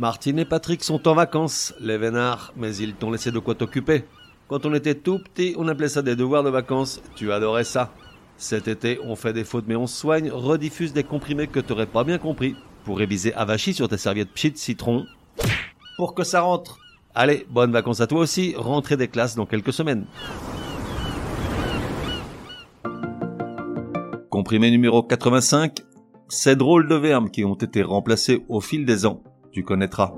Martine et Patrick sont en vacances, les vénards, mais ils t'ont laissé de quoi t'occuper. Quand on était tout petit, on appelait ça des devoirs de vacances. Tu adorais ça. Cet été, on fait des fautes mais on soigne, rediffuse des comprimés que t'aurais pas bien compris. Pour réviser avachi sur tes serviettes pchit citron. Pour que ça rentre. Allez, bonnes vacances à toi aussi, rentrée des classes dans quelques semaines. Comprimé numéro 85. Ces drôles de verbes qui ont été remplacés au fil des ans tu connaîtras.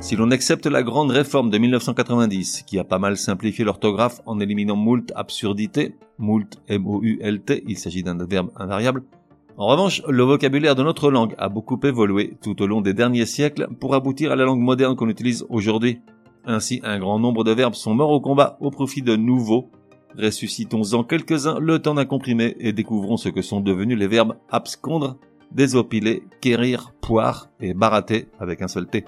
Si l'on accepte la grande réforme de 1990, qui a pas mal simplifié l'orthographe en éliminant moult absurdités, moult M-O-U-L-T, il s'agit d'un verbe invariable, en revanche, le vocabulaire de notre langue a beaucoup évolué tout au long des derniers siècles pour aboutir à la langue moderne qu'on utilise aujourd'hui. Ainsi, un grand nombre de verbes sont morts au combat au profit de nouveaux. Ressuscitons-en quelques-uns le temps d'un comprimé et découvrons ce que sont devenus les verbes abscondre, désopiler, quérir, poire et barater avec un seul T.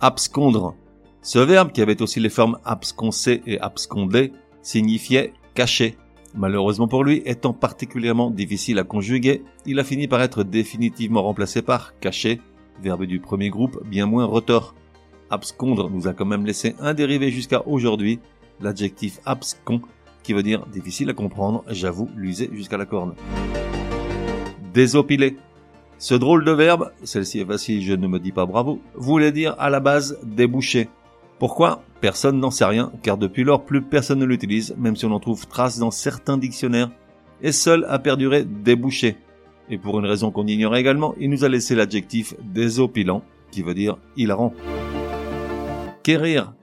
Abscondre. Ce verbe, qui avait aussi les formes absconcer et absconder, signifiait cacher. Malheureusement pour lui, étant particulièrement difficile à conjuguer, il a fini par être définitivement remplacé par cacher, verbe du premier groupe bien moins retors. Abscondre nous a quand même laissé un dérivé jusqu'à aujourd'hui, l'adjectif abscon, qui veut dire difficile à comprendre, j'avoue, l'user jusqu'à la corne désopiler. Ce drôle de verbe, celle-ci est facile, je ne me dis pas bravo, voulait dire à la base déboucher. Pourquoi? Personne n'en sait rien, car depuis lors plus personne ne l'utilise, même si on en trouve trace dans certains dictionnaires, et seul a perduré déboucher. Et pour une raison qu'on ignore également, il nous a laissé l'adjectif désopilant, qui veut dire hilarant. Quérir.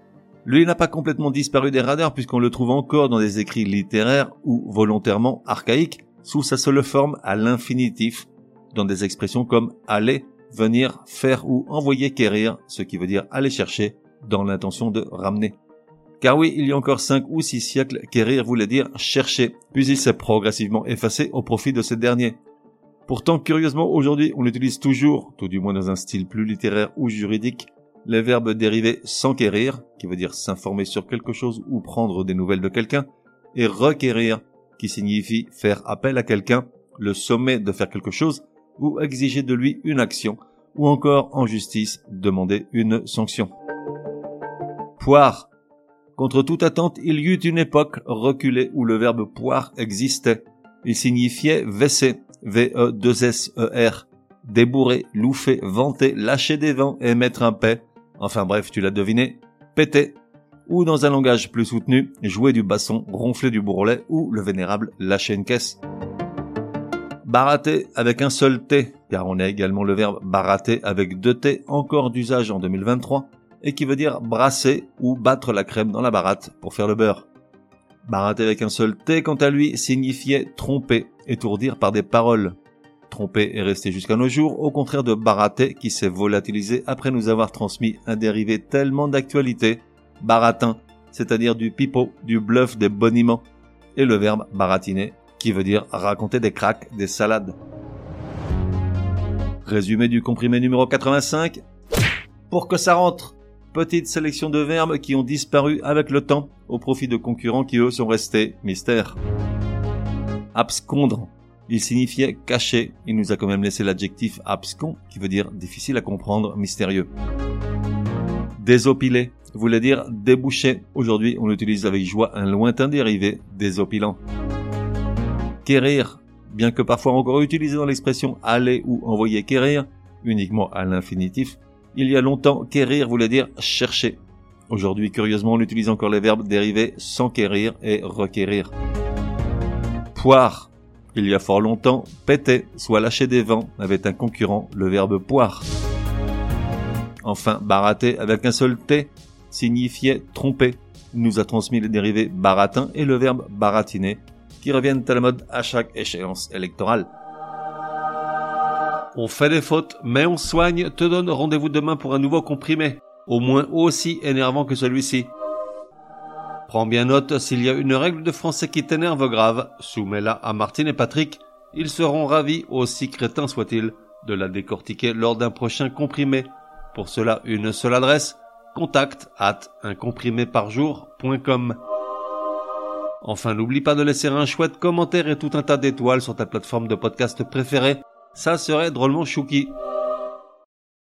Lui n'a pas complètement disparu des radars puisqu'on le trouve encore dans des écrits littéraires ou volontairement archaïques, sous sa seule forme à l'infinitif, dans des expressions comme aller, venir, faire ou envoyer quérir, ce qui veut dire aller chercher, dans l'intention de ramener. Car oui, il y a encore cinq ou six siècles, quérir voulait dire chercher, puis il s'est progressivement effacé au profit de ce dernier. Pourtant, curieusement, aujourd'hui, on utilise toujours, tout du moins dans un style plus littéraire ou juridique, les verbes dérivés s'enquérir, qui veut dire s'informer sur quelque chose ou prendre des nouvelles de quelqu'un, et requérir, qui signifie faire appel à quelqu'un, le sommet de faire quelque chose, ou exiger de lui une action, ou encore en justice demander une sanction. Poire. Contre toute attente, il y eut une époque reculée où le verbe poire existait. Il signifiait vesser, V-E-2-S-E-R, débourrer, louffer, vanter, lâcher des vents et mettre un paix. Enfin bref, tu l'as deviné, péter ou dans un langage plus soutenu, jouer du basson, ronfler du bourrelet ou le vénérable lâcher une caisse. Barater avec un seul T, car on a également le verbe barater avec deux T encore d'usage en 2023, et qui veut dire brasser ou battre la crème dans la baratte pour faire le beurre. Barater avec un seul T, quant à lui, signifiait tromper, étourdir par des paroles. Tromper est resté jusqu'à nos jours, au contraire de barater qui s'est volatilisé après nous avoir transmis un dérivé tellement d'actualité baratin, c'est-à-dire du pipeau, du bluff, des boniments, et le verbe baratiner, qui veut dire raconter des cracks, des salades. Résumé du comprimé numéro 85. Pour que ça rentre, petite sélection de verbes qui ont disparu avec le temps au profit de concurrents qui eux sont restés mystères. Abscondre. Il signifiait cacher. Il nous a quand même laissé l'adjectif abscon qui veut dire difficile à comprendre, mystérieux. Désopiler voulait dire déboucher. Aujourd'hui, on utilise avec joie un lointain dérivé, désopilant. Quérir, bien que parfois encore utilisé dans l'expression aller ou envoyer quérir, uniquement à l'infinitif, il y a longtemps, quérir voulait dire chercher. Aujourd'hui, curieusement, on utilise encore les verbes dérivés s'enquérir et requérir. Poire. Il y a fort longtemps, péter, soit lâcher des vents, avait un concurrent, le verbe poire. Enfin, barater avec un seul T, signifiait tromper. Il nous a transmis les dérivés baratin et le verbe baratiner, qui reviennent à la mode à chaque échéance électorale. On fait des fautes, mais on soigne, te donne rendez-vous demain pour un nouveau comprimé, au moins aussi énervant que celui-ci. Prends bien note, s'il y a une règle de français qui t'énerve grave, soumets-la à Martine et Patrick, ils seront ravis, aussi crétins soient-ils, de la décortiquer lors d'un prochain comprimé. Pour cela, une seule adresse, contact at uncompriméparjour.com. Enfin, n'oublie pas de laisser un chouette commentaire et tout un tas d'étoiles sur ta plateforme de podcast préférée. Ça serait drôlement chouki.